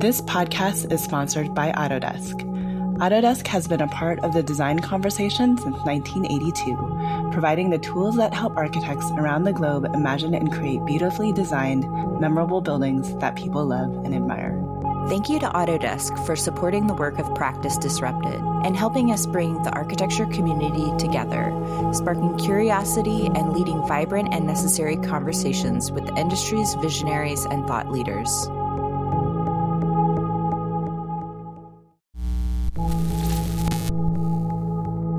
This podcast is sponsored by Autodesk. Autodesk has been a part of the design conversation since 1982, providing the tools that help architects around the globe imagine and create beautifully designed, memorable buildings that people love and admire. Thank you to Autodesk for supporting the work of Practice Disrupted and helping us bring the architecture community together, sparking curiosity and leading vibrant and necessary conversations with the industry's visionaries and thought leaders.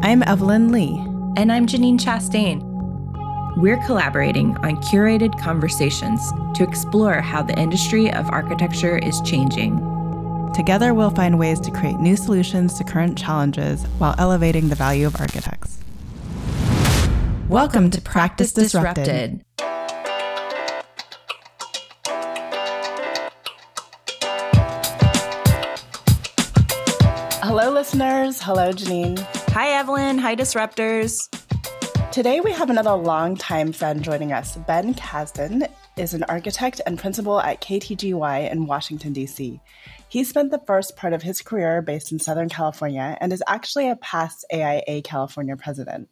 I'm Evelyn Lee. And I'm Janine Chastain. We're collaborating on curated conversations to explore how the industry of architecture is changing. Together, we'll find ways to create new solutions to current challenges while elevating the value of architects. Welcome to Practice Disrupted. Hello, listeners. Hello, Janine. Hi, Evelyn. Hi, Disruptors. Today, we have another longtime friend joining us. Ben Kasdan is an architect and principal at KTGY in Washington, D.C. He spent the first part of his career based in Southern California and is actually a past AIA California president.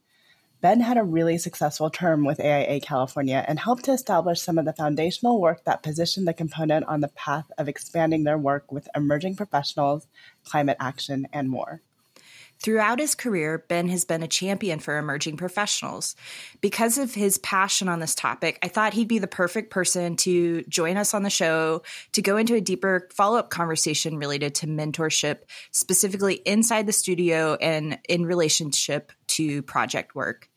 Ben had a really successful term with AIA California and helped to establish some of the foundational work that positioned the component on the path of expanding their work with emerging professionals, climate action, and more. Throughout his career, Ben has been a champion for emerging professionals. Because of his passion on this topic, I thought he'd be the perfect person to join us on the show to go into a deeper follow up conversation related to mentorship, specifically inside the studio and in relationship to project work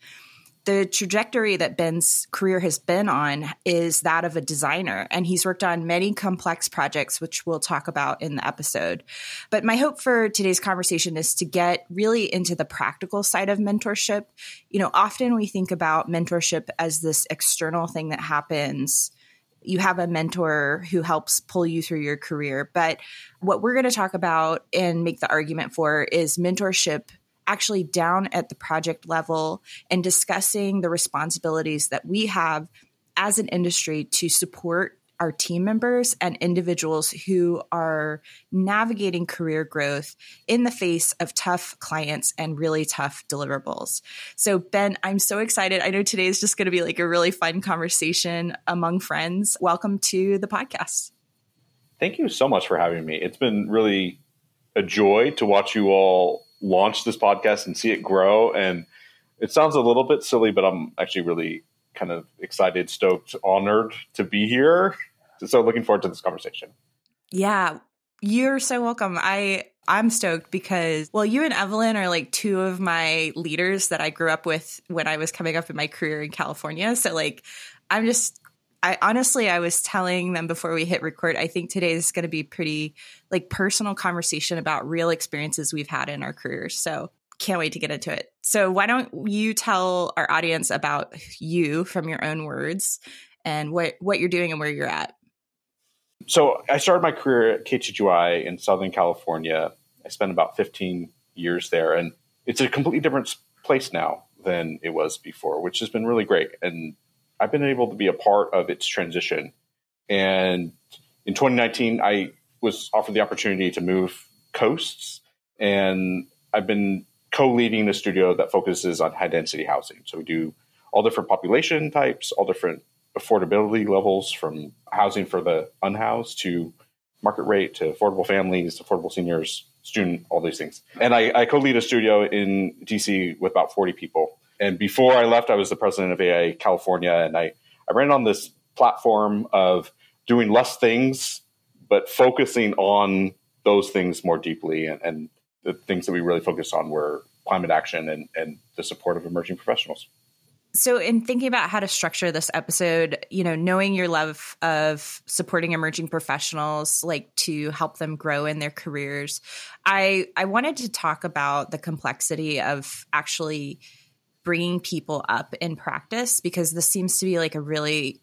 the trajectory that Ben's career has been on is that of a designer, and he's worked on many complex projects, which we'll talk about in the episode. But my hope for today's conversation is to get really into the practical side of mentorship. You know, often we think about mentorship as this external thing that happens you have a mentor who helps pull you through your career. But what we're going to talk about and make the argument for is mentorship actually down at the project level and discussing the responsibilities that we have as an industry to support our team members and individuals who are navigating career growth in the face of tough clients and really tough deliverables. So, Ben, I'm so excited. I know today is just going to be like a really fun conversation among friends. Welcome to the podcast. Thank you so much for having me. It's been really a joy to watch you all launch this podcast and see it grow. And it sounds a little bit silly, but I'm actually really kind of excited, stoked, honored to be here. So looking forward to this conversation. Yeah, you're so welcome. I I'm stoked because well, you and Evelyn are like two of my leaders that I grew up with when I was coming up in my career in California. So like I'm just I honestly, I was telling them before we hit record, I think today is going to be pretty like personal conversation about real experiences we've had in our careers. So can't wait to get into it. So why don't you tell our audience about you from your own words and what, what you're doing and where you're at? So I started my career at KTGY in Southern California. I spent about 15 years there and it's a completely different place now than it was before, which has been really great. And I've been able to be a part of its transition. And in 2019, I was offered the opportunity to move coasts, and I've been co-leading the studio that focuses on high density housing. So we do all different population types, all different affordability levels, from housing for the unhoused to market rate to affordable families, affordable seniors, student, all these things. And I, I co-lead a studio in DC with about 40 people. And before I left, I was the president of AIA California, and I, I ran on this platform of doing less things, but focusing on those things more deeply. And, and the things that we really focused on were climate action and, and the support of emerging professionals. So, in thinking about how to structure this episode, you know, knowing your love of supporting emerging professionals, like to help them grow in their careers, I I wanted to talk about the complexity of actually bringing people up in practice because this seems to be like a really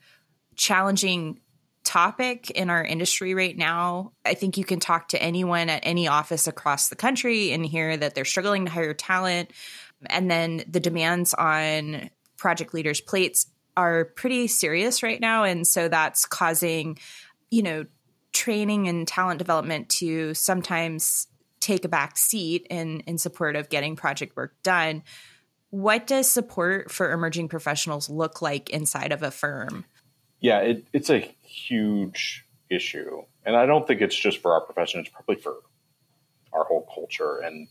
challenging topic in our industry right now. I think you can talk to anyone at any office across the country and hear that they're struggling to hire talent. And then the demands on project leaders' plates are pretty serious right now. And so that's causing you know, training and talent development to sometimes take a back seat in in support of getting project work done. What does support for emerging professionals look like inside of a firm? Yeah, it, it's a huge issue. And I don't think it's just for our profession, it's probably for our whole culture. And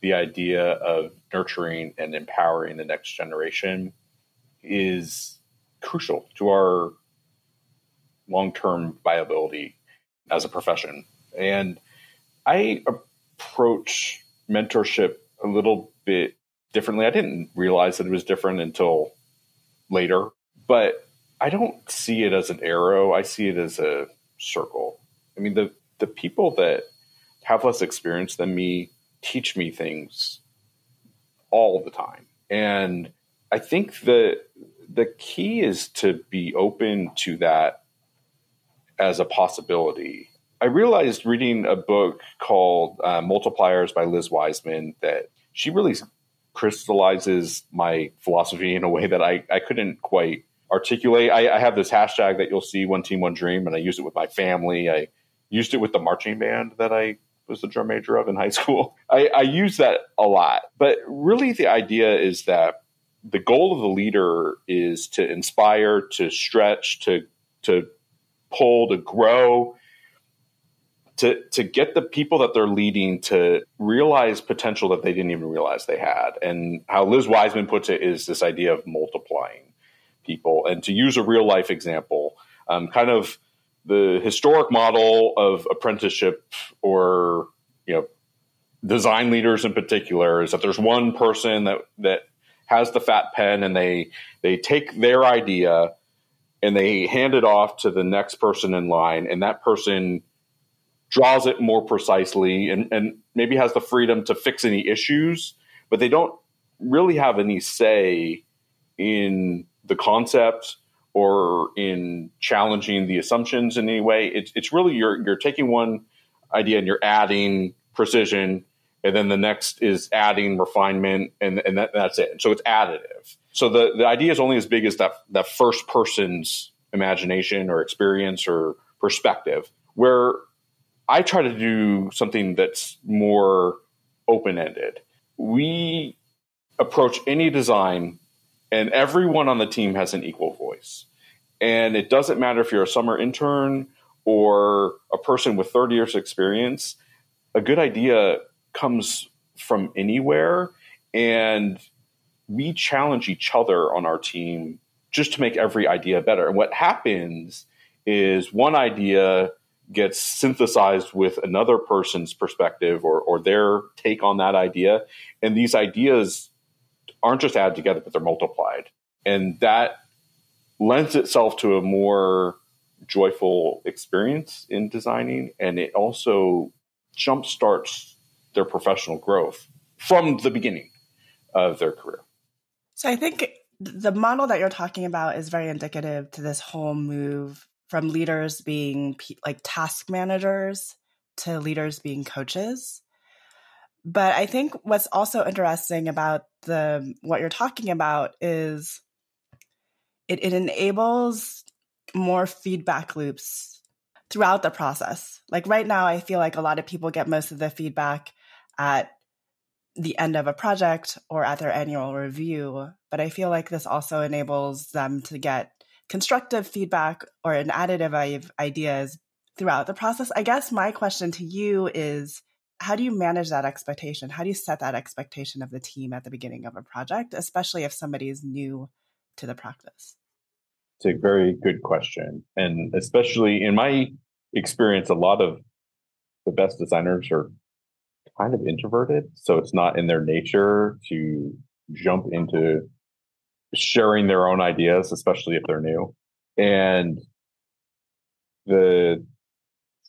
the idea of nurturing and empowering the next generation is crucial to our long term viability as a profession. And I approach mentorship a little bit differently. I didn't realize that it was different until later, but I don't see it as an arrow. I see it as a circle. I mean, the, the people that have less experience than me teach me things all the time. And I think that the key is to be open to that as a possibility. I realized reading a book called uh, Multipliers by Liz Wiseman that she really crystallizes my philosophy in a way that I, I couldn't quite articulate. I, I have this hashtag that you'll see one team, one dream, and I use it with my family. I used it with the marching band that I was the drum major of in high school. I, I use that a lot. But really, the idea is that the goal of the leader is to inspire, to stretch, to to pull, to grow, to to get the people that they're leading to realize potential that they didn't even realize they had. And how Liz Wiseman puts it is this idea of multiplying people. And to use a real life example, um, kind of the historic model of apprenticeship or you know design leaders in particular is that there's one person that that has the fat pen and they they take their idea and they hand it off to the next person in line and that person draws it more precisely and, and maybe has the freedom to fix any issues but they don't really have any say in the concept or in challenging the assumptions in any way. It's it's really you're you're taking one idea and you're adding precision, and then the next is adding refinement, and and that, that's it. So it's additive. So the the idea is only as big as that that first person's imagination or experience or perspective. Where I try to do something that's more open ended. We approach any design and everyone on the team has an equal voice. And it doesn't matter if you're a summer intern or a person with 30 years experience, a good idea comes from anywhere. And we challenge each other on our team just to make every idea better. And what happens is one idea gets synthesized with another person's perspective or, or their take on that idea. And these ideas aren't just added together, but they're multiplied. And that lends itself to a more joyful experience in designing. And it also jumpstarts their professional growth from the beginning of their career. So I think the model that you're talking about is very indicative to this whole move from leaders being like task managers to leaders being coaches. But I think what's also interesting about the what you're talking about is it, it enables more feedback loops throughout the process. Like right now, I feel like a lot of people get most of the feedback at the end of a project or at their annual review. But I feel like this also enables them to get constructive feedback or an additive ideas throughout the process. I guess my question to you is how do you manage that expectation? How do you set that expectation of the team at the beginning of a project, especially if somebody is new to the practice? It's a very good question. And especially in my experience, a lot of the best designers are kind of introverted. So it's not in their nature to jump into sharing their own ideas, especially if they're new. And the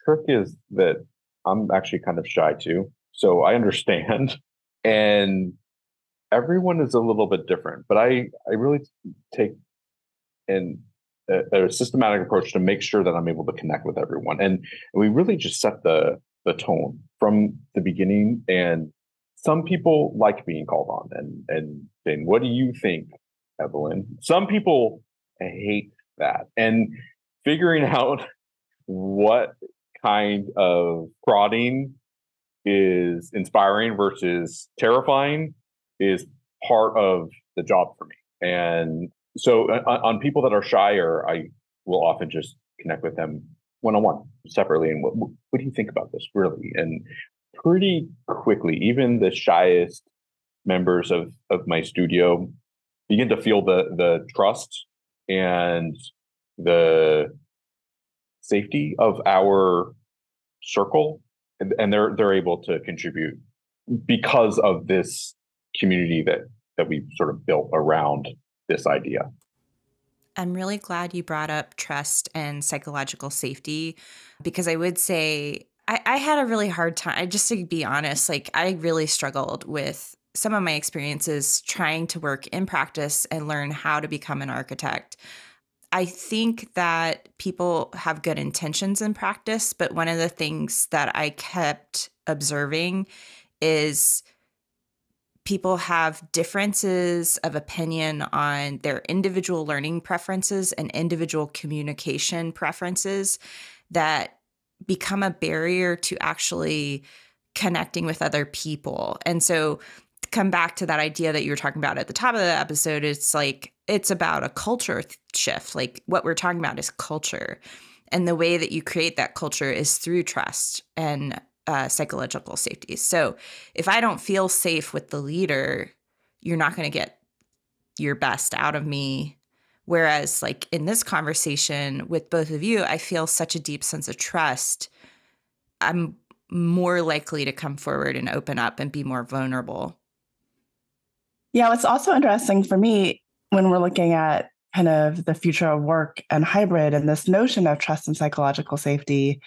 trick is that I'm actually kind of shy too. So I understand. And everyone is a little bit different, but I, I really take an, a, a systematic approach to make sure that I'm able to connect with everyone. And we really just set the, the tone from the beginning. And some people like being called on and, and saying, what do you think, Evelyn? Some people hate that. And figuring out what kind of prodding is inspiring versus terrifying is part of the job for me. And so uh, on, on people that are shyer, I will often just connect with them one on one separately. And what, what do you think about this really? And pretty quickly, even the shyest members of, of my studio begin to feel the, the trust and the safety of our circle and, and they're they're able to contribute because of this community that that we sort of built around this idea. I'm really glad you brought up trust and psychological safety because I would say I, I had a really hard time. Just to be honest, like I really struggled with some of my experiences trying to work in practice and learn how to become an architect. I think that people have good intentions in practice, but one of the things that I kept observing is people have differences of opinion on their individual learning preferences and individual communication preferences that become a barrier to actually connecting with other people. And so come back to that idea that you were talking about at the top of the episode, it's like it's about a culture shift. Like what we're talking about is culture. And the way that you create that culture is through trust and uh, psychological safety. So if I don't feel safe with the leader, you're not going to get your best out of me. Whereas, like in this conversation with both of you, I feel such a deep sense of trust. I'm more likely to come forward and open up and be more vulnerable. Yeah, what's also interesting for me when we're looking at kind of the future of work and hybrid and this notion of trust and psychological safety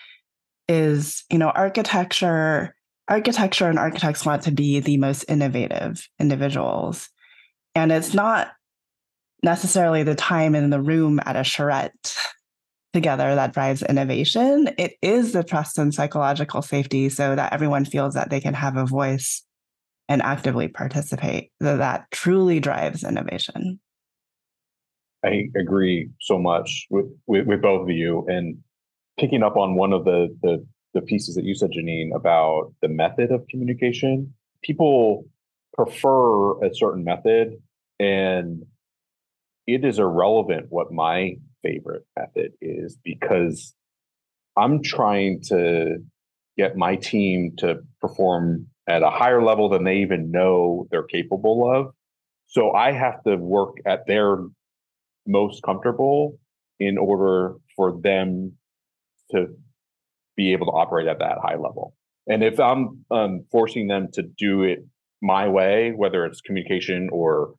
is, you know, architecture, architecture and architects want to be the most innovative individuals. And it's not necessarily the time in the room at a charrette together that drives innovation. It is the trust and psychological safety so that everyone feels that they can have a voice and actively participate that that truly drives innovation. I agree so much with, with, with both of you and picking up on one of the, the the pieces that you said janine about the method of communication people prefer a certain method and it is irrelevant what my favorite method is because i'm trying to get my team to perform at a higher level than they even know they're capable of. So I have to work at their most comfortable in order for them to be able to operate at that high level. And if I'm um, forcing them to do it my way, whether it's communication or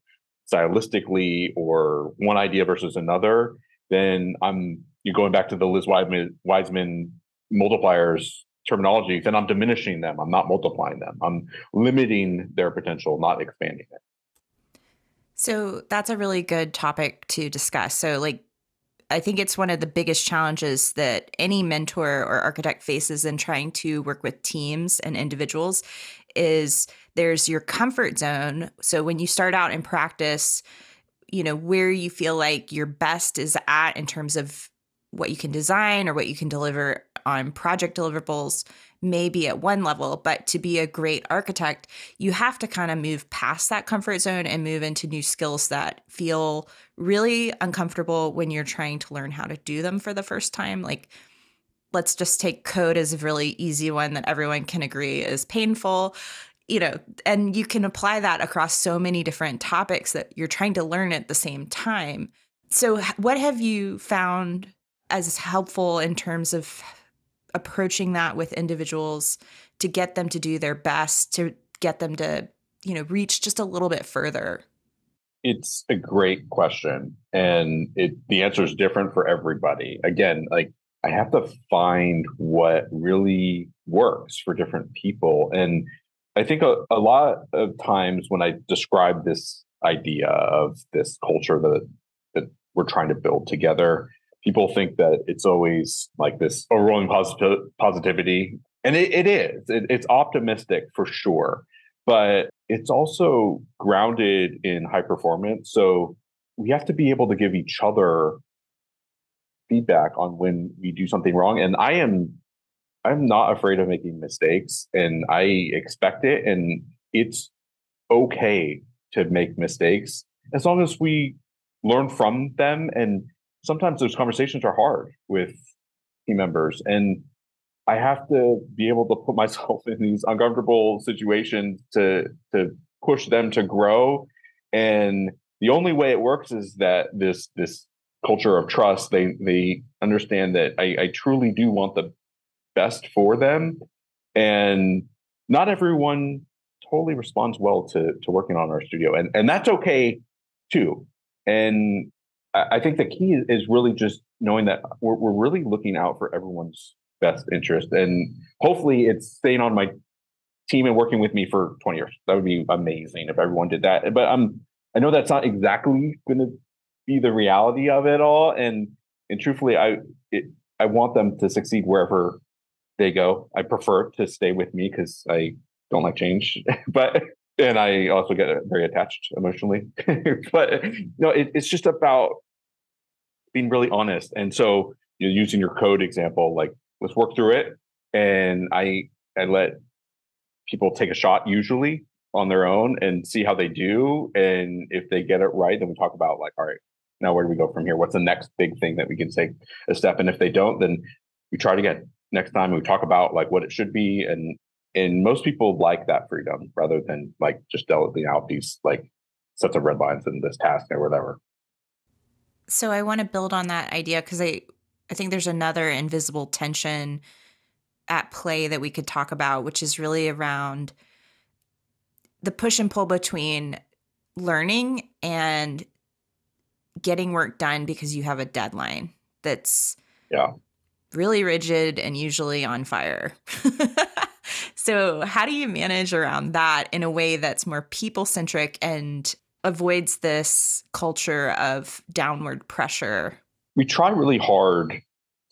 stylistically or one idea versus another, then I'm you're going back to the Liz Wiseman, Wiseman multipliers terminology, then I'm diminishing them. I'm not multiplying them. I'm limiting their potential, not expanding it. So that's a really good topic to discuss. So, like, I think it's one of the biggest challenges that any mentor or architect faces in trying to work with teams and individuals is there's your comfort zone. So when you start out in practice, you know, where you feel like your best is at in terms of what you can design or what you can deliver on project deliverables may be at one level, but to be a great architect, you have to kind of move past that comfort zone and move into new skills that feel really uncomfortable when you're trying to learn how to do them for the first time. Like, let's just take code as a really easy one that everyone can agree is painful you know, and you can apply that across so many different topics that you're trying to learn at the same time. So, what have you found as helpful in terms of approaching that with individuals to get them to do their best to get them to you know reach just a little bit further? It's a great question and it the answer is different for everybody. Again like i have to find what really works for different people and i think a, a lot of times when i describe this idea of this culture that that we're trying to build together people think that it's always like this overwhelming posit- positivity. And it, it is. It, it's optimistic for sure. But it's also grounded in high performance. So we have to be able to give each other feedback on when we do something wrong. And I am I'm not afraid of making mistakes. And I expect it. And it's okay to make mistakes as long as we learn from them and sometimes those conversations are hard with team members and I have to be able to put myself in these uncomfortable situations to to push them to grow. And the only way it works is that this this culture of trust they they understand that I, I truly do want the best for them. And not everyone totally responds well to to working on our studio and and that's okay too. And I, think the key is really just knowing that we're, we're really looking out for everyone's best interest and hopefully it's staying on my team and working with me for 20 years. That would be amazing if everyone did that but i'm i know that's not exactly going to be the reality of it all and and truthfully i it, i want them to succeed wherever they go. I prefer to stay with me because i don't like change but and i also get very attached emotionally but know it, it's just about being really honest. And so you know, using your code example like let's work through it. And i i let people take a shot usually on their own and see how they do. And if they get it right then we talk about like all right now where do we go from here? What's the next big thing that we can take a step? And if they don't then we try it again next time we talk about like what it should be. And and most people like that freedom rather than like just delegating out these like sets of red lines in this task or whatever so i want to build on that idea because i i think there's another invisible tension at play that we could talk about which is really around the push and pull between learning and getting work done because you have a deadline that's yeah really rigid and usually on fire. so, how do you manage around that in a way that's more people centric and avoids this culture of downward pressure? We try really hard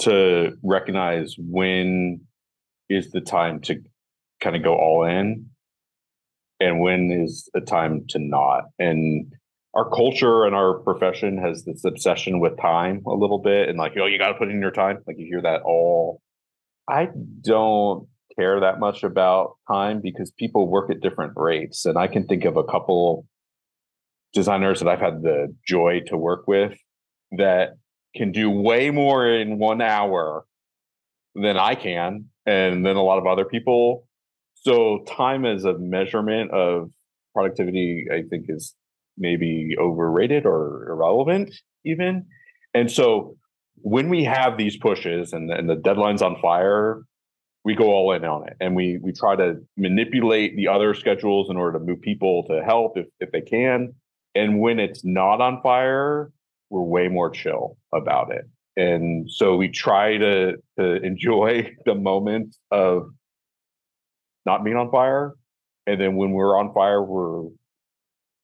to recognize when is the time to kind of go all in and when is the time to not. And our culture and our profession has this obsession with time a little bit and like, oh, you got to put in your time. Like you hear that all. I don't care that much about time because people work at different rates. And I can think of a couple designers that I've had the joy to work with that can do way more in one hour than I can, and then a lot of other people. So time as a measurement of productivity, I think is maybe overrated or irrelevant even. And so when we have these pushes and, and the deadline's on fire, we go all in on it and we we try to manipulate the other schedules in order to move people to help if, if they can. And when it's not on fire, we're way more chill about it. And so we try to to enjoy the moment of not being on fire. And then when we're on fire, we're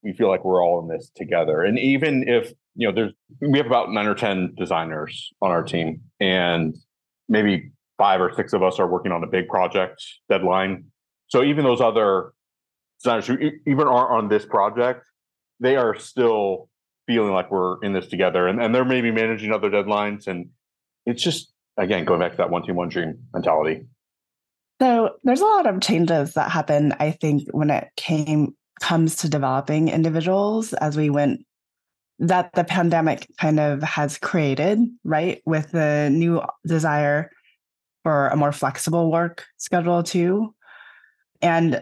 we feel like we're all in this together. And even if, you know, there's, we have about nine or 10 designers on our team, and maybe five or six of us are working on a big project deadline. So even those other designers who even aren't on this project, they are still feeling like we're in this together and, and they're maybe managing other deadlines. And it's just, again, going back to that one team, one dream mentality. So there's a lot of changes that happen, I think, when it came comes to developing individuals as we went that the pandemic kind of has created, right? With the new desire for a more flexible work schedule, too. And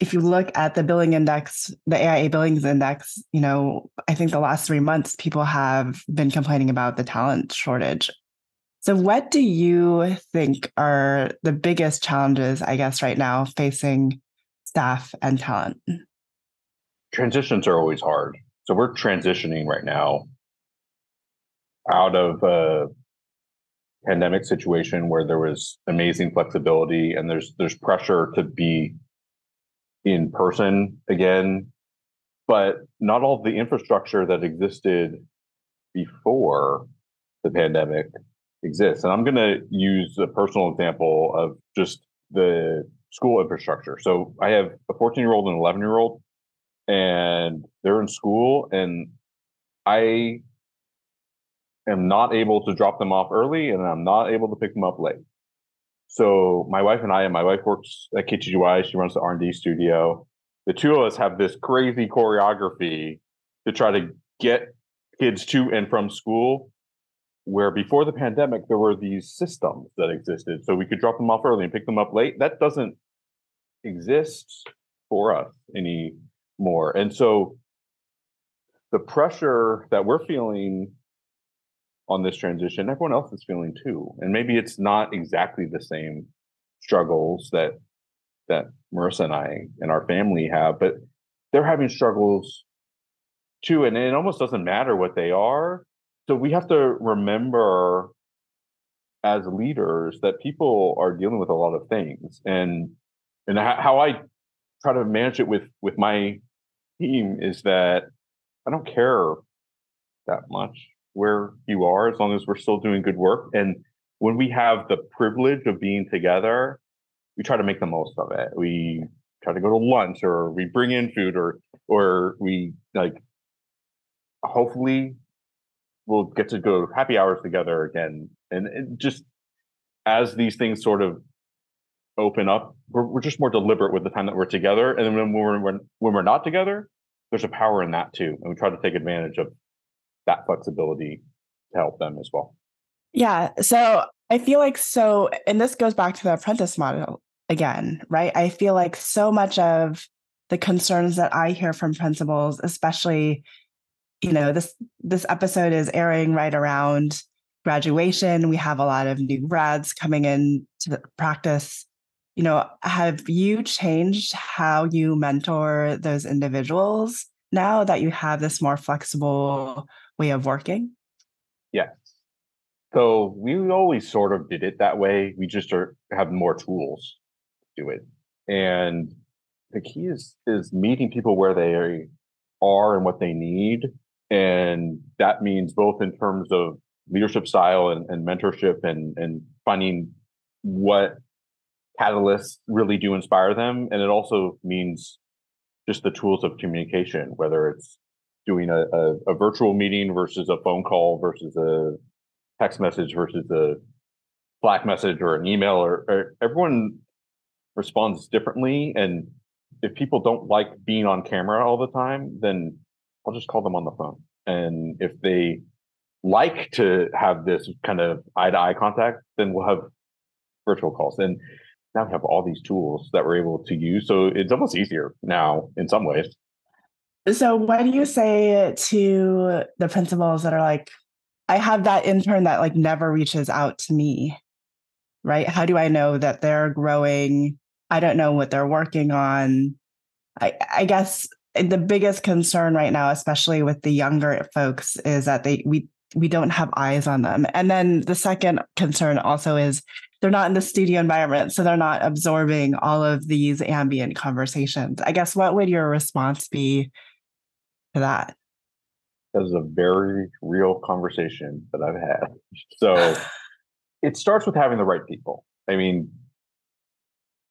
if you look at the billing index, the AIA billings index, you know, I think the last three months, people have been complaining about the talent shortage. So, what do you think are the biggest challenges, I guess, right now facing staff and talent? transitions are always hard. So we're transitioning right now out of a pandemic situation where there was amazing flexibility and there's there's pressure to be in person again but not all the infrastructure that existed before the pandemic exists and i'm going to use a personal example of just the school infrastructure so i have a 14 year old and 11 year old and they're in school and I am not able to drop them off early and I'm not able to pick them up late. So my wife and I, and my wife works at KTGY. She runs the R&D studio. The two of us have this crazy choreography to try to get kids to and from school where before the pandemic there were these systems that existed so we could drop them off early and pick them up late that doesn't exist for us anymore and so the pressure that we're feeling on this transition, everyone else is feeling too. And maybe it's not exactly the same struggles that that Marissa and I and our family have, but they're having struggles too. And it almost doesn't matter what they are. So we have to remember as leaders that people are dealing with a lot of things. And and how I try to manage it with with my team is that I don't care that much where you are as long as we're still doing good work. And when we have the privilege of being together, we try to make the most of it. We try to go to lunch or we bring in food or or we like hopefully we'll get to go happy hours together again. And, just as these things sort of open up, we're, we're just more deliberate with the time that we're together. And then when we're when, when we're not together, there's a power in that too. And we try to take advantage of that flexibility to help them as well. Yeah. So I feel like so, and this goes back to the apprentice model again, right? I feel like so much of the concerns that I hear from principals, especially, you know, this this episode is airing right around graduation. We have a lot of new grads coming in to practice. You know, have you changed how you mentor those individuals now that you have this more flexible way of working? Yes. So we always sort of did it that way. We just are, have more tools to do it. And the key is is meeting people where they are and what they need. And that means both in terms of leadership style and, and mentorship and, and finding what catalysts really do inspire them. And it also means just the tools of communication, whether it's doing a, a, a, virtual meeting versus a phone call versus a text message versus a Slack message or an email or, or everyone responds differently. And if people don't like being on camera all the time, then I'll just call them on the phone. And if they like to have this kind of eye to eye contact, then we'll have virtual calls. And now we have all these tools that we're able to use. So it's almost easier now in some ways. So, what do you say to the principals that are like, I have that intern that like never reaches out to me, right? How do I know that they're growing? I don't know what they're working on. I, I guess eh, the biggest concern right now, especially with the younger folks, is that they we we don't have eyes on them. And then the second concern also is they're not in the studio environment, so they're not absorbing all of these ambient conversations. I guess what would your response be to that? That is a very real conversation that I've had. So it starts with having the right people. I mean,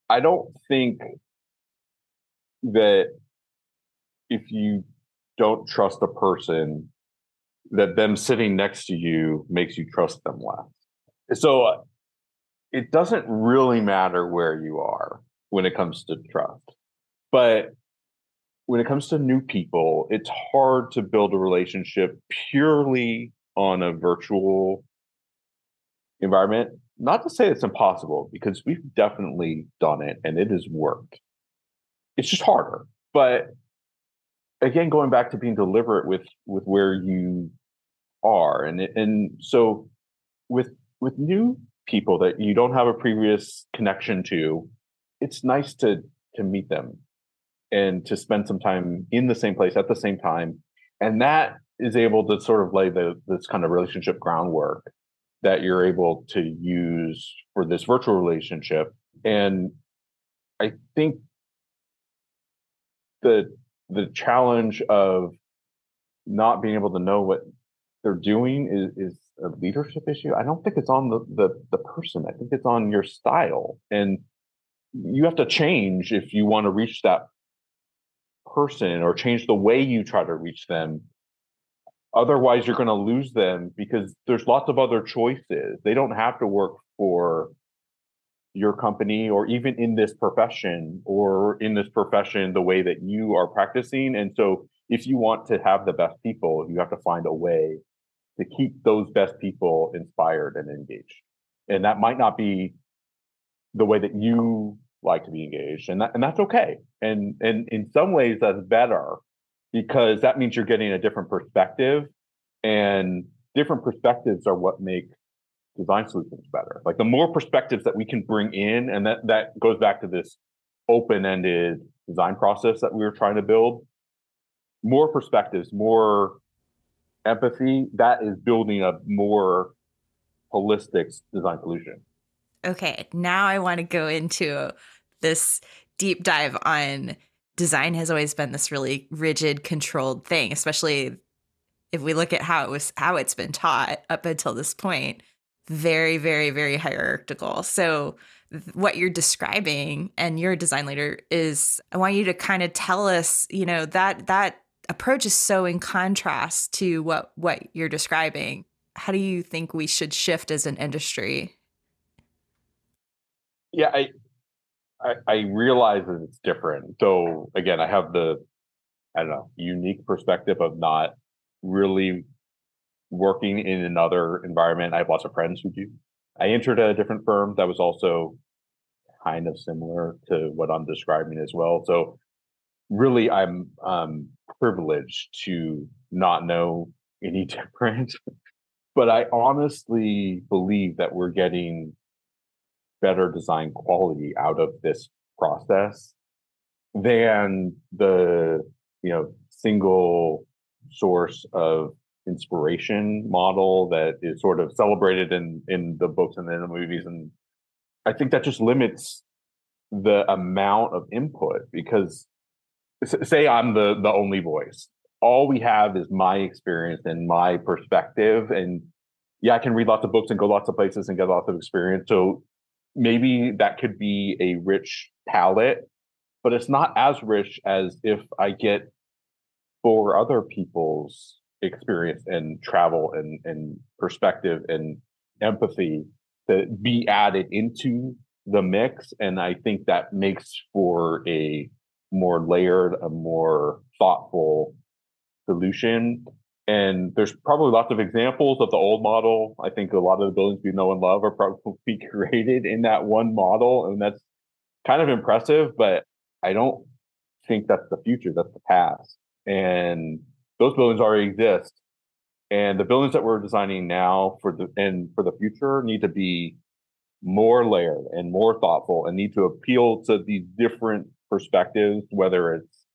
I don't think that if you don't trust a person, that them sitting next to you makes you trust them less. So uh, it doesn't really matter where you are when it comes to trust. But when it comes to new people, it's hard to build a relationship purely on a virtual environment. Not to say it's impossible, because we've definitely done it and it has worked. It's just harder. But again, going back to being deliberate with with where you are, and and so with with new people that you don't have a previous connection to, it's nice to to meet them and to spend some time in the same place at the same time. And that is able to sort of lay the this kind of relationship groundwork that you're able to use for this virtual relationship. And I think the the challenge of not being able to know what they're doing is, is a leadership issue. I don't think it's on the, the the person. I think it's on your style. And you have to change if you want to reach that person or change the way you try to reach them Otherwise, you're going to lose them because there's lots of other choices. They don't have to work for your company or even in this profession or in this profession the way that you are practicing. And so, if you want to have the best people, you have to find a way to keep those best people inspired and engaged. And that might not be the way that you like to be engaged, and that, and that's okay. And and in some ways, that's better because that means you're getting a different perspective, and different perspectives are what make design solutions better. Like the more perspectives that we can bring in, and that that goes back to this open-ended design process that we were trying to build. More perspectives, more empathy. That is building a more holistic design solution. Okay, now I want to go into this deep dive on design has always been this really rigid controlled thing especially if we look at how it was how it's been taught up until this point very very very hierarchical. So what you're describing and you're a design leader is i want you to kind of tell us you know that that approach is so in contrast to what what you're describing. How do you think we should shift as an industry yeah i I, I realize that it's different. So again, I have the I don't know unique perspective of not really working in another environment. I have lots of friends who do. I entered a different firm that was also kind of similar to what I'm describing as well. So really, I'm um, privileged to not know any different. but I honestly believe that we're getting better design quality out of this process than the you know single source of inspiration model that is sort of celebrated in in the books and in the movies. And i think that just limits the amount of input because say i'm the the only voice. All we have is my experience and my perspective. And yeah i can read lots of books and go lots of places and get lots of experience. So maybe that could be a rich palette, but it's not as rich as if I get for other people's experience and travel and, and perspective and empathy to be added into the mix. And I think that makes for a more layered, a more thoughtful solution and there's probably lots of examples of the old model. I think a lot of the buildings we know and love are probably created in that one model. And that's kind of impressive, but I don't think that's the future, that's the past. And those buildings already exist. And the buildings that we're designing now for the and for the future need to be more layered and more thoughtful and need to appeal to these different perspectives, whether it's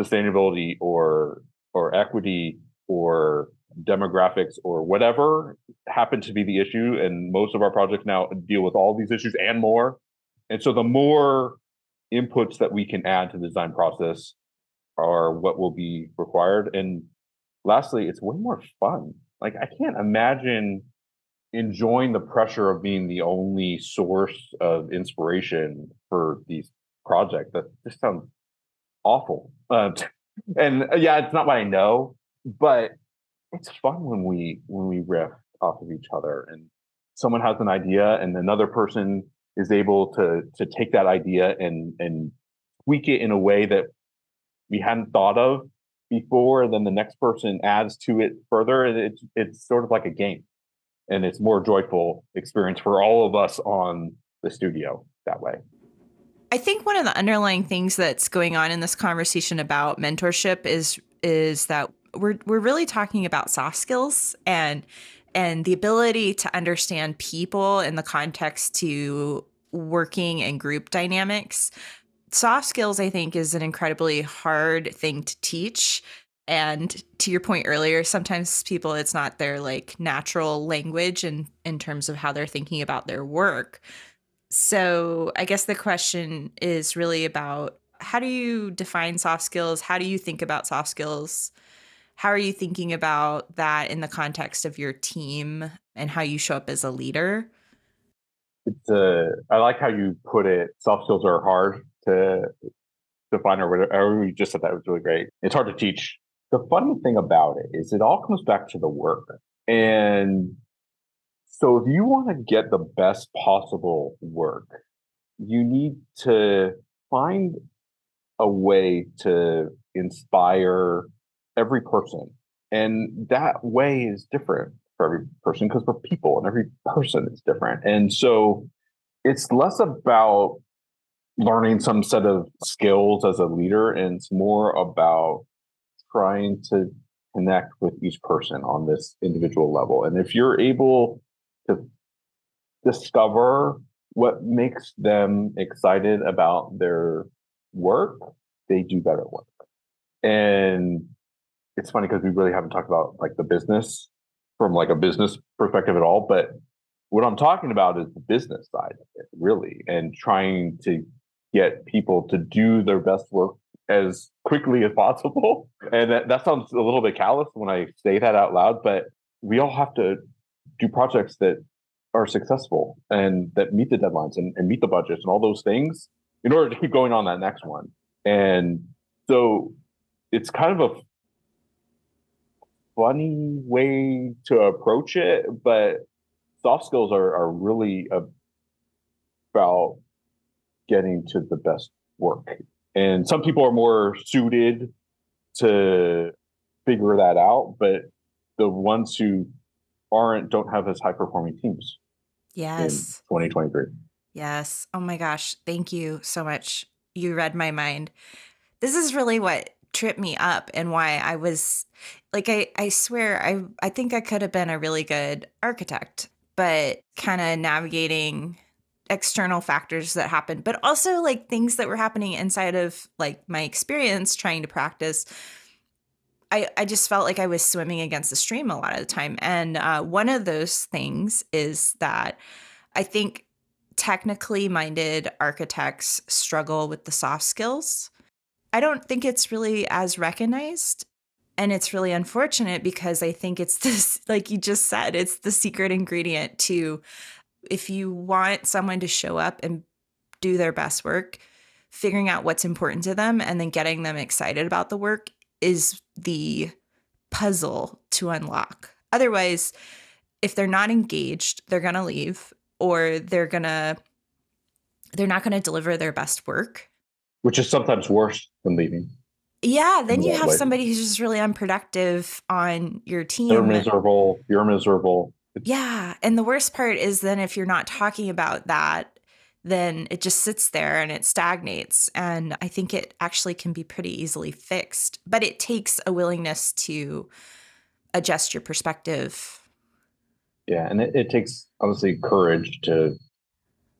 sustainability or or equity or demographics or whatever happen to be the issue. And most of our projects now deal with all these issues and more. And so the more inputs that we can add to the design process are what will be required. And lastly, it's way more fun. Like I can't imagine enjoying the pressure of being the only source of inspiration for these projects. That just sounds awful. Uh, and uh, yeah, it's not what I know, but it's fun when we when we riff off of each other and someone has an idea and another person is able to to take that idea and and tweak it in a way that we hadn't thought of before then the next person adds to it further and it's it's sort of like a game and it's more joyful experience for all of us on the studio that way. I think one of the underlying things that's going on in this conversation about mentorship is is that we're we're really talking about soft skills and and the ability to understand people in the context to working and group dynamics. Soft skills, I think, is an incredibly hard thing to teach. And to your point earlier, sometimes people it's not their like natural language in in terms of how they're thinking about their work. So I guess the question is really about how do you define soft skills? How do you think about soft skills? How are you thinking about that in the context of your team and how you show up as a leader? It's uh, I like how you put it. Soft skills are hard to define, or whatever. You just said that was really great. It's hard to teach the funny thing about it is it all comes back to the work. And so if you want to get the best possible work, you need to find a way to inspire every person. And that way is different for every person because we're people and every person is different. And so it's less about learning some set of skills as a leader and it's more about trying to connect with each person on this individual level. And if you're able to discover what makes them excited about their work, they do better work. And it's funny because we really haven't talked about like the business from like a business perspective at all. But what I'm talking about is the business side of it, really, and trying to get people to do their best work as quickly as possible. And that, that sounds a little bit callous when I say that out loud, but we all have to do projects that are successful and that meet the deadlines and, and meet the budgets and all those things in order to keep going on that next one. And so it's kind of a funny way to approach it, but soft skills are, are really about getting to the best work. And some people are more suited to figure that out, but the ones who aren't don't have as high performing teams. Yes. 2023. Yes. Oh my gosh. Thank you so much. You read my mind. This is really what tripped me up and why I was like I I swear I I think I could have been a really good architect, but kind of navigating external factors that happened, but also like things that were happening inside of like my experience trying to practice. I, I just felt like I was swimming against the stream a lot of the time. And uh, one of those things is that I think technically minded architects struggle with the soft skills. I don't think it's really as recognized. And it's really unfortunate because I think it's this, like you just said, it's the secret ingredient to if you want someone to show up and do their best work, figuring out what's important to them and then getting them excited about the work is the puzzle to unlock. Otherwise, if they're not engaged, they're going to leave or they're going to they're not going to deliver their best work, which is sometimes worse than leaving. Yeah, then you have somebody who's just really unproductive on your team. They're miserable. You're miserable. Yeah. And the worst part is then if you're not talking about that, then it just sits there and it stagnates. And I think it actually can be pretty easily fixed, but it takes a willingness to adjust your perspective. Yeah. And it, it takes obviously courage to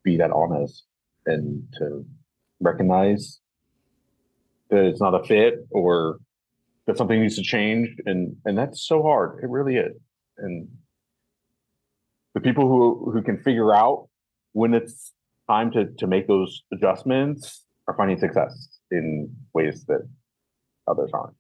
be that honest and to recognize that it's not a fit or that something needs to change. And, and that's so hard. It really is. And the people who who can figure out when it's time to to make those adjustments are finding success in ways that others aren't.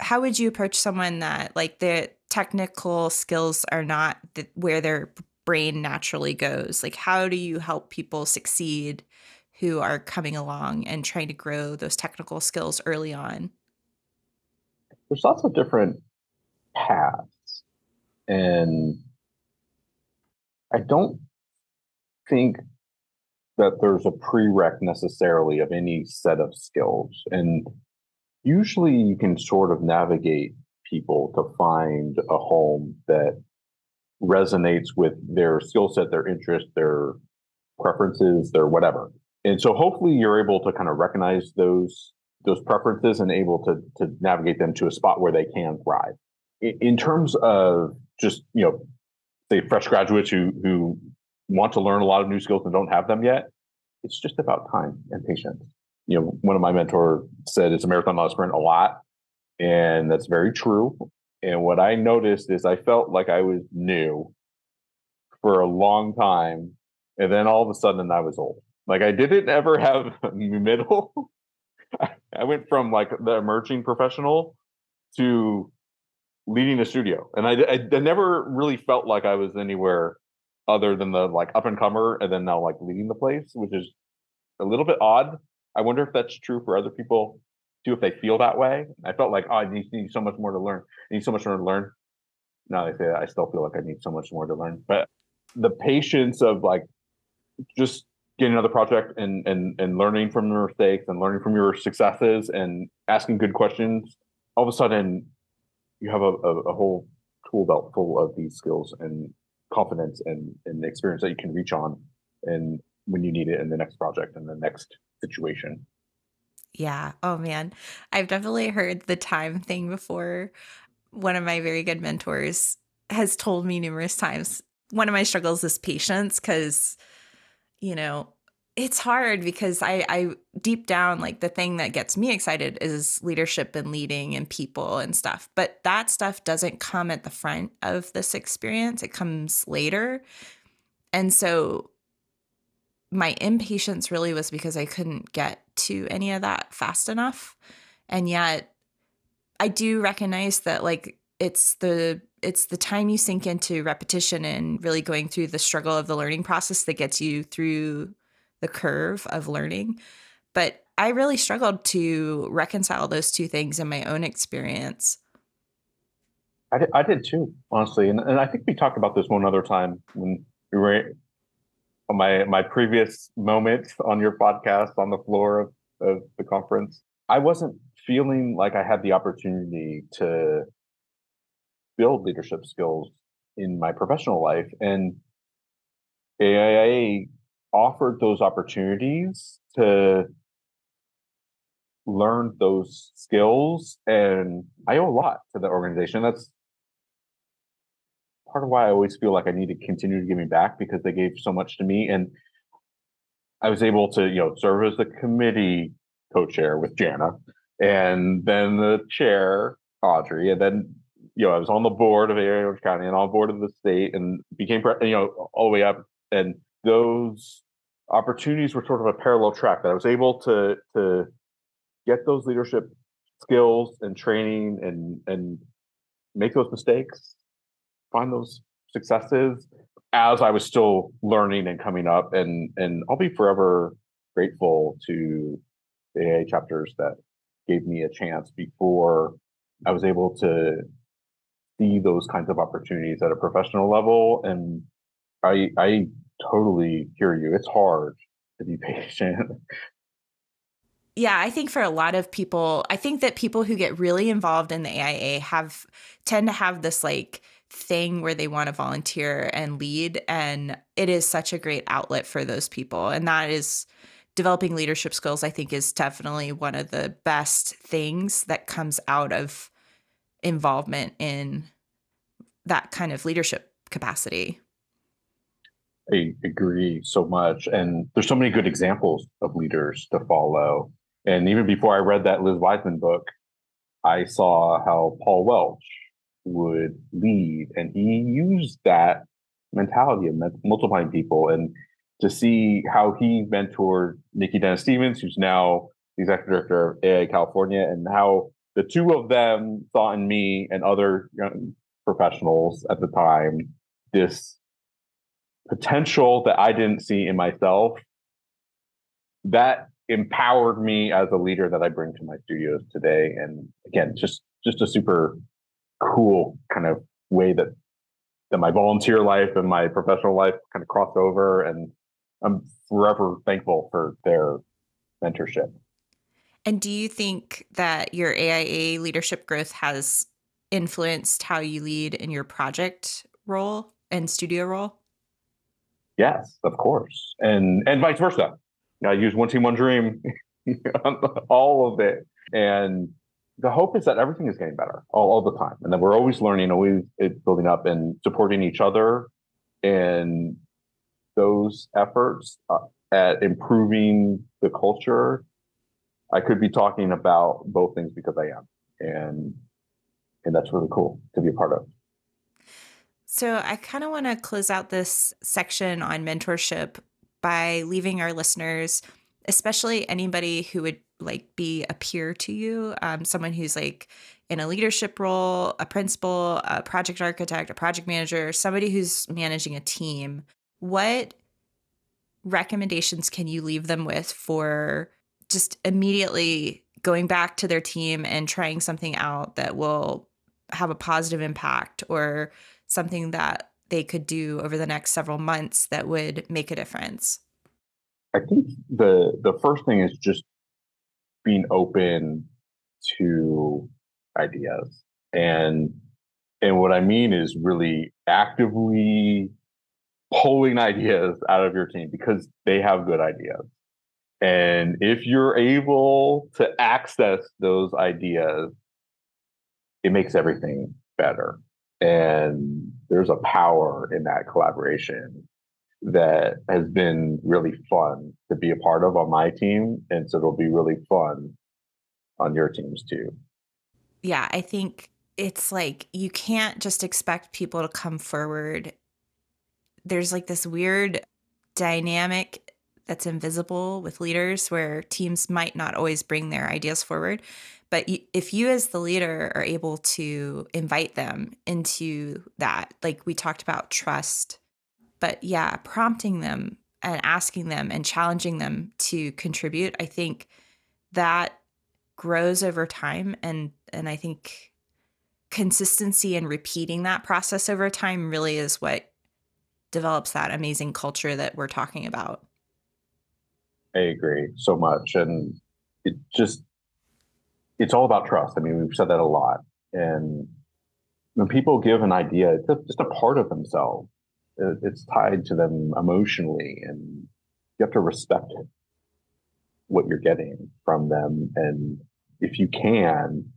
How would you approach someone that like their technical skills are not the, where their brain naturally goes? Like how do you help people succeed who are coming along and trying to grow those technical skills early on? There's lots of different paths and I don't think that there's a prereq necessarily of any set of skills. And usually you can sort of navigate people to find a home that resonates with their skill set, their interest, their preferences, their whatever. And so hopefully you're able to kind of recognize those those preferences and able to to navigate them to a spot where they can thrive. In, in terms of just, you know, say fresh graduates who who want to learn a lot of new skills and don't have them yet, it's just about time and patience. You know, one of my mentors said it's a marathon, not a sprint a lot. And that's very true. And what I noticed is I felt like I was new for a long time. And then all of a sudden I was old. Like I didn't ever have middle. I went from like the emerging professional to leading a studio, and I, I, I never really felt like I was anywhere other than the like up and comer, and then now like leading the place, which is a little bit odd. I wonder if that's true for other people too if they feel that way. I felt like, oh, I need, need so much more to learn. I need so much more to learn. Now they say that, I still feel like I need so much more to learn. But the patience of like just getting another project and and and learning from your mistakes and learning from your successes and asking good questions, all of a sudden you have a, a, a whole tool belt full of these skills and confidence and, and experience that you can reach on and when you need it in the next project and the next situation. Yeah. Oh man. I've definitely heard the time thing before. One of my very good mentors has told me numerous times. One of my struggles is patience because, you know, it's hard because I, I deep down like the thing that gets me excited is leadership and leading and people and stuff but that stuff doesn't come at the front of this experience it comes later and so my impatience really was because I couldn't get to any of that fast enough. And yet I do recognize that like it's the it's the time you sink into repetition and really going through the struggle of the learning process that gets you through the curve of learning. But I really struggled to reconcile those two things in my own experience. I did, I did too, honestly. And, and I think we talked about this one other time when we were on my my previous moments on your podcast on the floor of, of the conference, I wasn't feeling like I had the opportunity to build leadership skills in my professional life. And AIA offered those opportunities to learn those skills. And I owe a lot to the organization. That's part of why I always feel like I need to continue to give me back because they gave so much to me. And I was able to, you know, serve as the committee co-chair with Jana and then the chair, Audrey, and then, you know, I was on the board of Orange County and on board of the state and became, you know, all the way up. And those opportunities were sort of a parallel track that I was able to, to get those leadership skills and training and, and make those mistakes find those successes as I was still learning and coming up. And and I'll be forever grateful to the AIA chapters that gave me a chance before I was able to see those kinds of opportunities at a professional level. And I I totally hear you. It's hard to be patient. Yeah, I think for a lot of people, I think that people who get really involved in the AIA have tend to have this like thing where they want to volunteer and lead. And it is such a great outlet for those people. And that is developing leadership skills, I think, is definitely one of the best things that comes out of involvement in that kind of leadership capacity. I agree so much. And there's so many good examples of leaders to follow. And even before I read that Liz Wiseman book, I saw how Paul Welch would lead. And he used that mentality of multiplying people and to see how he mentored Nicki Dennis Stephens, who's now the executive director of AIA California, and how the two of them saw in me and other young professionals at the time this potential that I didn't see in myself. That empowered me as a leader that I bring to my studios today. And again, just just a super cool kind of way that that my volunteer life and my professional life kind of crossed over and i'm forever thankful for their mentorship and do you think that your aia leadership growth has influenced how you lead in your project role and studio role? Yes of course. And and vice versa. I use one team one dream all of it. And the hope is that everything is getting better all, all the time and that we're always learning always building up and supporting each other and those efforts uh, at improving the culture i could be talking about both things because i am. And and that's really cool to be a part of. So i kind of want to close out this section on mentorship by leaving our listeners especially anybody who would like be a peer to you, um, someone who's like in a leadership role, a principal, a project architect, a project manager, somebody who's managing a team, what recommendations can you leave them with for just immediately going back to their team and trying something out that will have a positive impact or something that they could do over the next several months that would make a difference? I think the the first thing is just being open to ideas. And and what I mean is really actively pulling ideas out of your team because they have good ideas. And if you're able to access those ideas, it makes everything better. And there's a power in that collaboration that has been really fun to be a part of on my team. And so it'll be really fun on your teams too. Yeah, I think it's like you can't just expect people to come forward. There's like this weird dynamic that's invisible with leaders where teams might not always bring their ideas forward. But if you, as the leader, are able to invite them into that, like we talked about trust, but yeah, prompting them and asking them and challenging them to contribute, I think that grows over time. And, and I think consistency and repeating that process over time really is what develops that amazing culture that we're talking about. I agree so much. And it just, it's all about trust. I mean, we've said that a lot. And when people give an idea, it's just a part of themselves. It's tied to them emotionally, and you have to respect it, what you're getting from them. And if you can,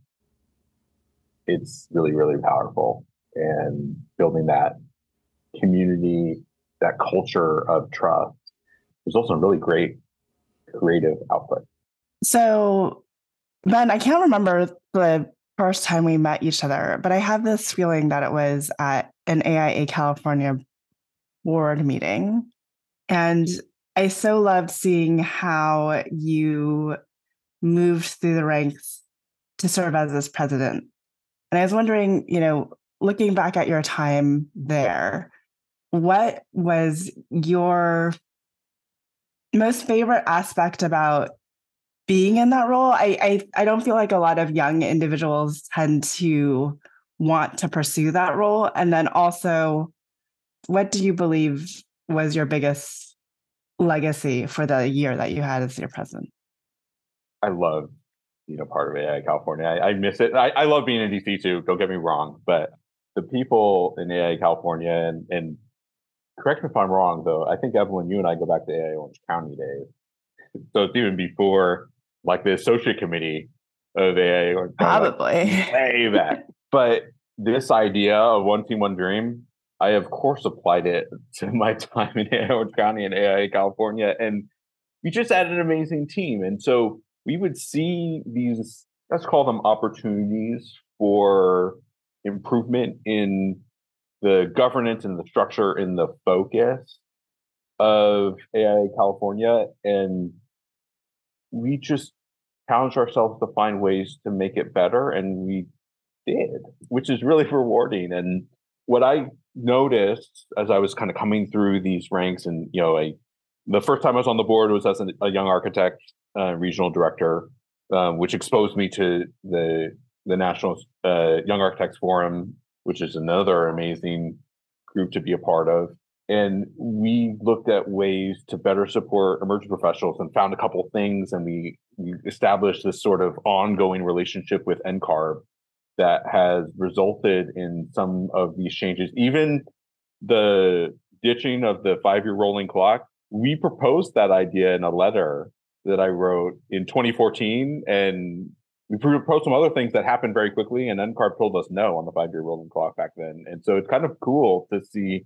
it's really, really powerful. And building that community, that culture of trust. There's also really great creative output. So, Ben, I can't remember the first time we met each other, but I have this feeling that it was at an AIA California board meeting. And mm. I so loved seeing how you moved through the ranks to serve as this president. And I was wondering, you know, looking back at your time there, what was your most favorite aspect about being in that role I, I i don't feel like a lot of young individuals tend to want to pursue that role and then also what do you believe was your biggest legacy for the year that you had as your president i love you know part of AIA California. I, I miss it. I, I love being in DC too. Don't get me wrong, but the people in AIA California and, and correct me if I'm wrong though. I think Evelyn, you and I go back to AIA Orange County days. So it's even before like the associate committee of AIA or probably way back. But this idea of one team, one dream, I of course applied it to my time in AIA Orange County and AIA California, and we just had an amazing team. And so we would see these, let's call them opportunities for improvement in the governance and the structure and the focus of AIA California. And we just challenged ourselves to find ways to make it better. And we did, which is really rewarding. And what I noticed as I was kind of coming through these ranks, and you know, I the first time I was on the board was as a young architect, uh, regional director, um, which exposed me to the the National uh, Young Architects Forum, which is another amazing group to be a part of. And we looked at ways to better support emerging professionals and found a couple things. And we, we established this sort of ongoing relationship with NCARB that has resulted in some of these changes. Even the ditching of the five year rolling clock, we proposed that idea in a letter that I wrote in 2014. And we proposed some other things that happened very quickly, and NCARB told us no on the five year rolling clock back then. And so it's kind of cool to see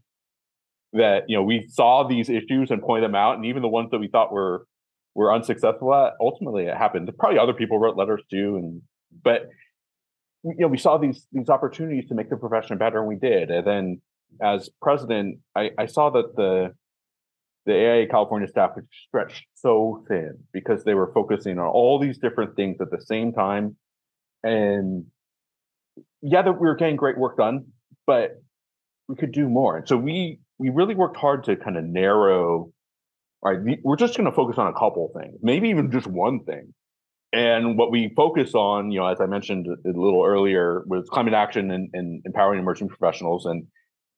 that you know we saw these issues and pointed them out, and even the ones that we thought were were unsuccessful at, ultimately it happened. Probably other people wrote letters too, and but you know we saw these these opportunities to make the profession better, and we did. And then as president, I, I saw that the the AIA California staff was stretched so thin because they were focusing on all these different things at the same time. And yeah, that we were getting great work done, but we could do more. And so we we really worked hard to kind of narrow. All right, we're just going to focus on a couple things, maybe even just one thing, And what we focus on, you know, as I mentioned a little earlier, was climate action and, and empowering emerging professionals. And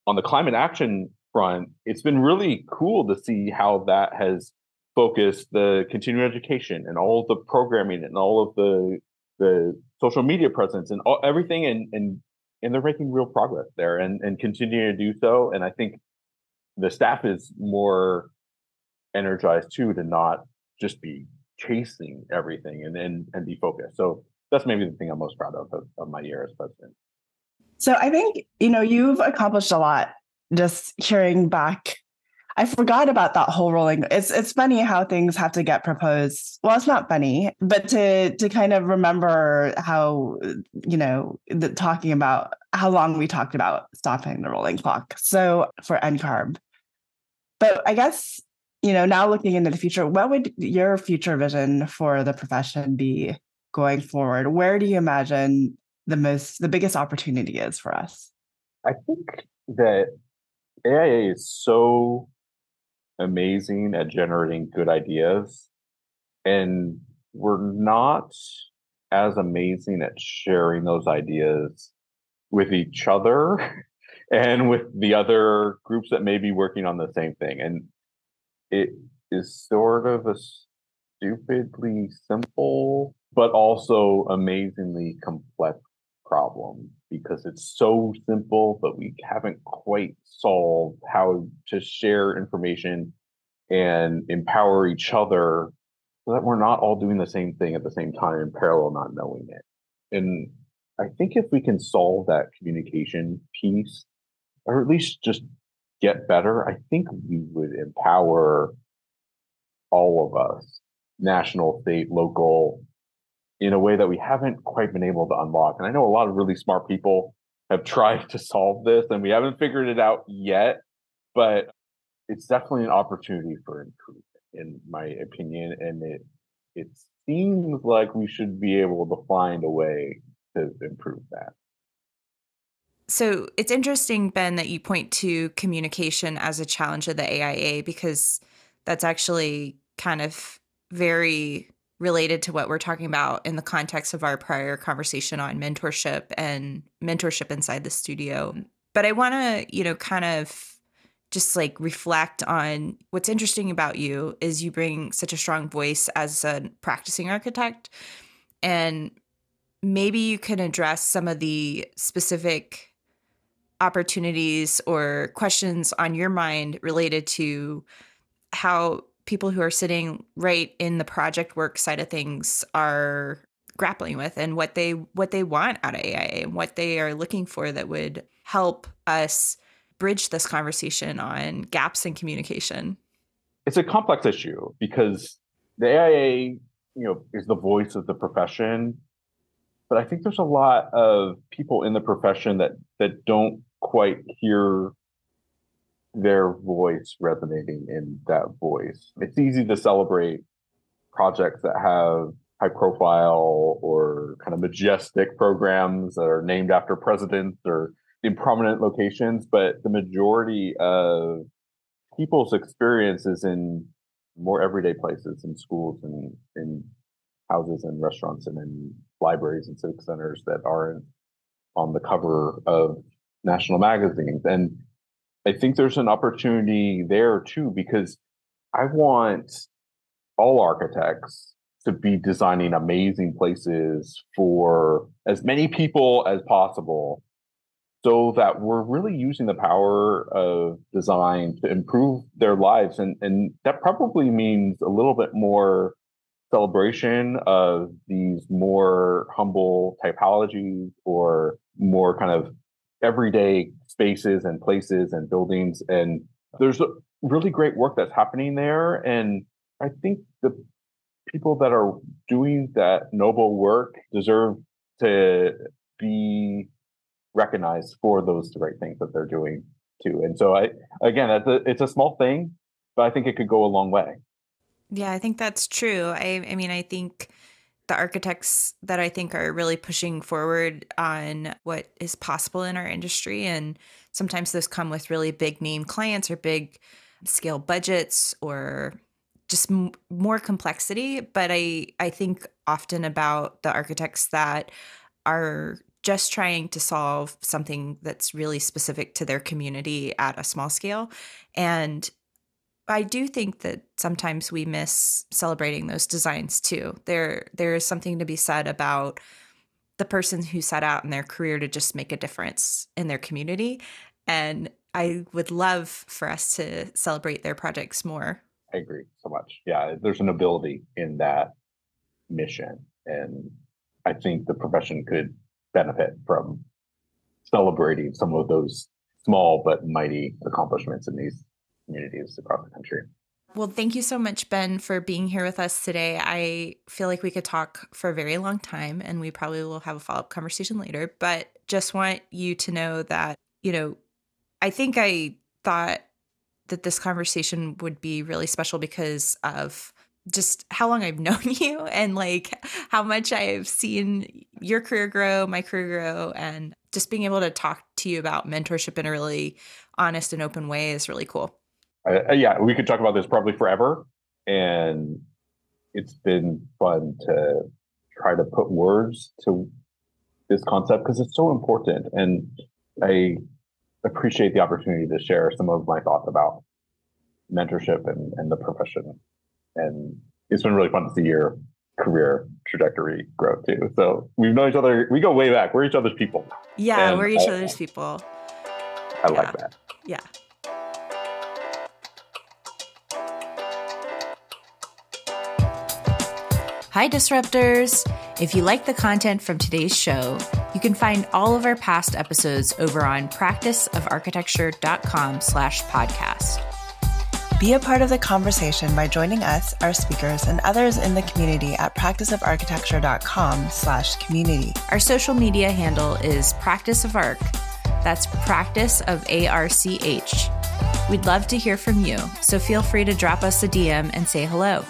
on the climate action front, it's been really cool to see how that has focused the continuing education and all the programming and all of the the social media presence and all, everything and and and they're making real progress there and and continuing to do so. And i think the staff is more energized too to not just be chasing everything and and, and be focused. So that's maybe the thing i'm most proud of, of of my year as president. So i think you know you've accomplished a lot just hearing back I forgot about that whole rolling. It's it's funny how things have to get proposed. Well, it's not funny, but to to kind of remember how you know the, talking about how long we talked about stopping the rolling clock. So for NCARB, but I guess you know now looking into the future, what would your future vision for the profession be going forward? Where do you imagine the most the biggest opportunity is for us? I think that AIA is so amazing at generating good ideas and we're not as amazing at sharing those ideas with each other and with the other groups that may be working on the same thing and it is sort of a stupidly simple but also amazingly complex problem because it's so simple, but we haven't quite solved how to share information and empower each other so that we're not all doing the same thing at the same time in parallel, not knowing it. And I think if we can solve that communication piece, or at least just get better, I think we would empower all of us, national, state, local, in a way that we haven't quite been able to unlock. And I know a lot of really smart people have tried to solve this and we haven't figured it out yet, but it's definitely an opportunity for improvement, in my opinion. And it it seems like we should be able to find a way to improve that. So it's interesting, Ben, that you point to communication as a challenge of the AIA because that's actually kind of very related to what we're talking about in the context of our prior conversation on mentorship and mentorship inside the studio. But I want to, you know, kind of just like reflect on what's interesting about you is you bring such a strong voice as a practicing architect and maybe you can address some of the specific opportunities or questions on your mind related to how people who are sitting right in the project work side of things are grappling with and what they what they want out of AIA and what they are looking for that would help us bridge this conversation on gaps in communication. It's a complex issue because the AIA, you know, is the voice of the profession, but I think there's a lot of people in the profession that that don't quite hear their voice resonating in that voice. It's easy to celebrate projects that have high profile or kind of majestic programs that are named after presidents or in prominent locations, but the majority of people's experiences in more everyday places in schools and in houses and restaurants and in libraries and civic centers that aren't on the cover of national magazines. And I think there's an opportunity there too, because I want all architects to be designing amazing places for as many people as possible so that we're really using the power of design to improve their lives. And and that probably means a little bit more celebration of these more humble typologies or more kind of everyday spaces and places and buildings. And there's really great work that's happening there. And I think the people that are doing that noble work deserve to be recognized for those great things that they're doing too. And so I again, it's a, it's a small thing, but I think it could go a long way. Yeah, I think that's true. I I mean, I think the architects that I think are really pushing forward on what is possible in our industry. And sometimes those come with really big name clients or big scale budgets or just m- more complexity. But I I think often about the architects that are just trying to solve something that's really specific to their community at a small scale. And I do think that sometimes we miss celebrating those designs too. There there is something to be said about the person who set out in their career to just make a difference in their community. And I would love for us to celebrate their projects more. I agree so much. Yeah, there's an ability in that mission. And I think the profession could benefit from celebrating some of those small but mighty accomplishments in these communities across the country. Well, thank you so much, Ben, for being here with us today. I feel like we could talk for a very long time and we probably will have a follow up conversation later, but just want you to know that, you know, I think I thought that this conversation would be really special because of just how long I've known you and like how much I've seen your career grow, my career grow, and just being able to talk to you about mentorship in a really honest and open way is really cool. Uh, yeah, we could talk about this probably forever. And it's been fun to try to put words to this concept because it's so important. And I appreciate the opportunity to share some of my thoughts about mentorship and, and the profession and it's been really fun to see your career trajectory grow too. So we've known each other. We go way back. We're each other's people. Yeah, and we're each I, other's people. I yeah. like that. Yeah. Hi, Disruptors. If you like the content from today's show, you can find all of our past episodes over on practiceofarchitecture.com slash podcast. Be a part of the conversation by joining us, our speakers, and others in the community at practiceofarchitecture.com slash community. Our social media handle is Practice of Arch. That's Practice of A-R-C-H. We'd love to hear from you, so feel free to drop us a DM and say hello.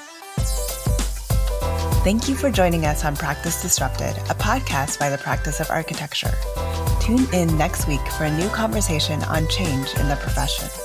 Thank you for joining us on Practice Disrupted, a podcast by the Practice of Architecture. Tune in next week for a new conversation on change in the profession.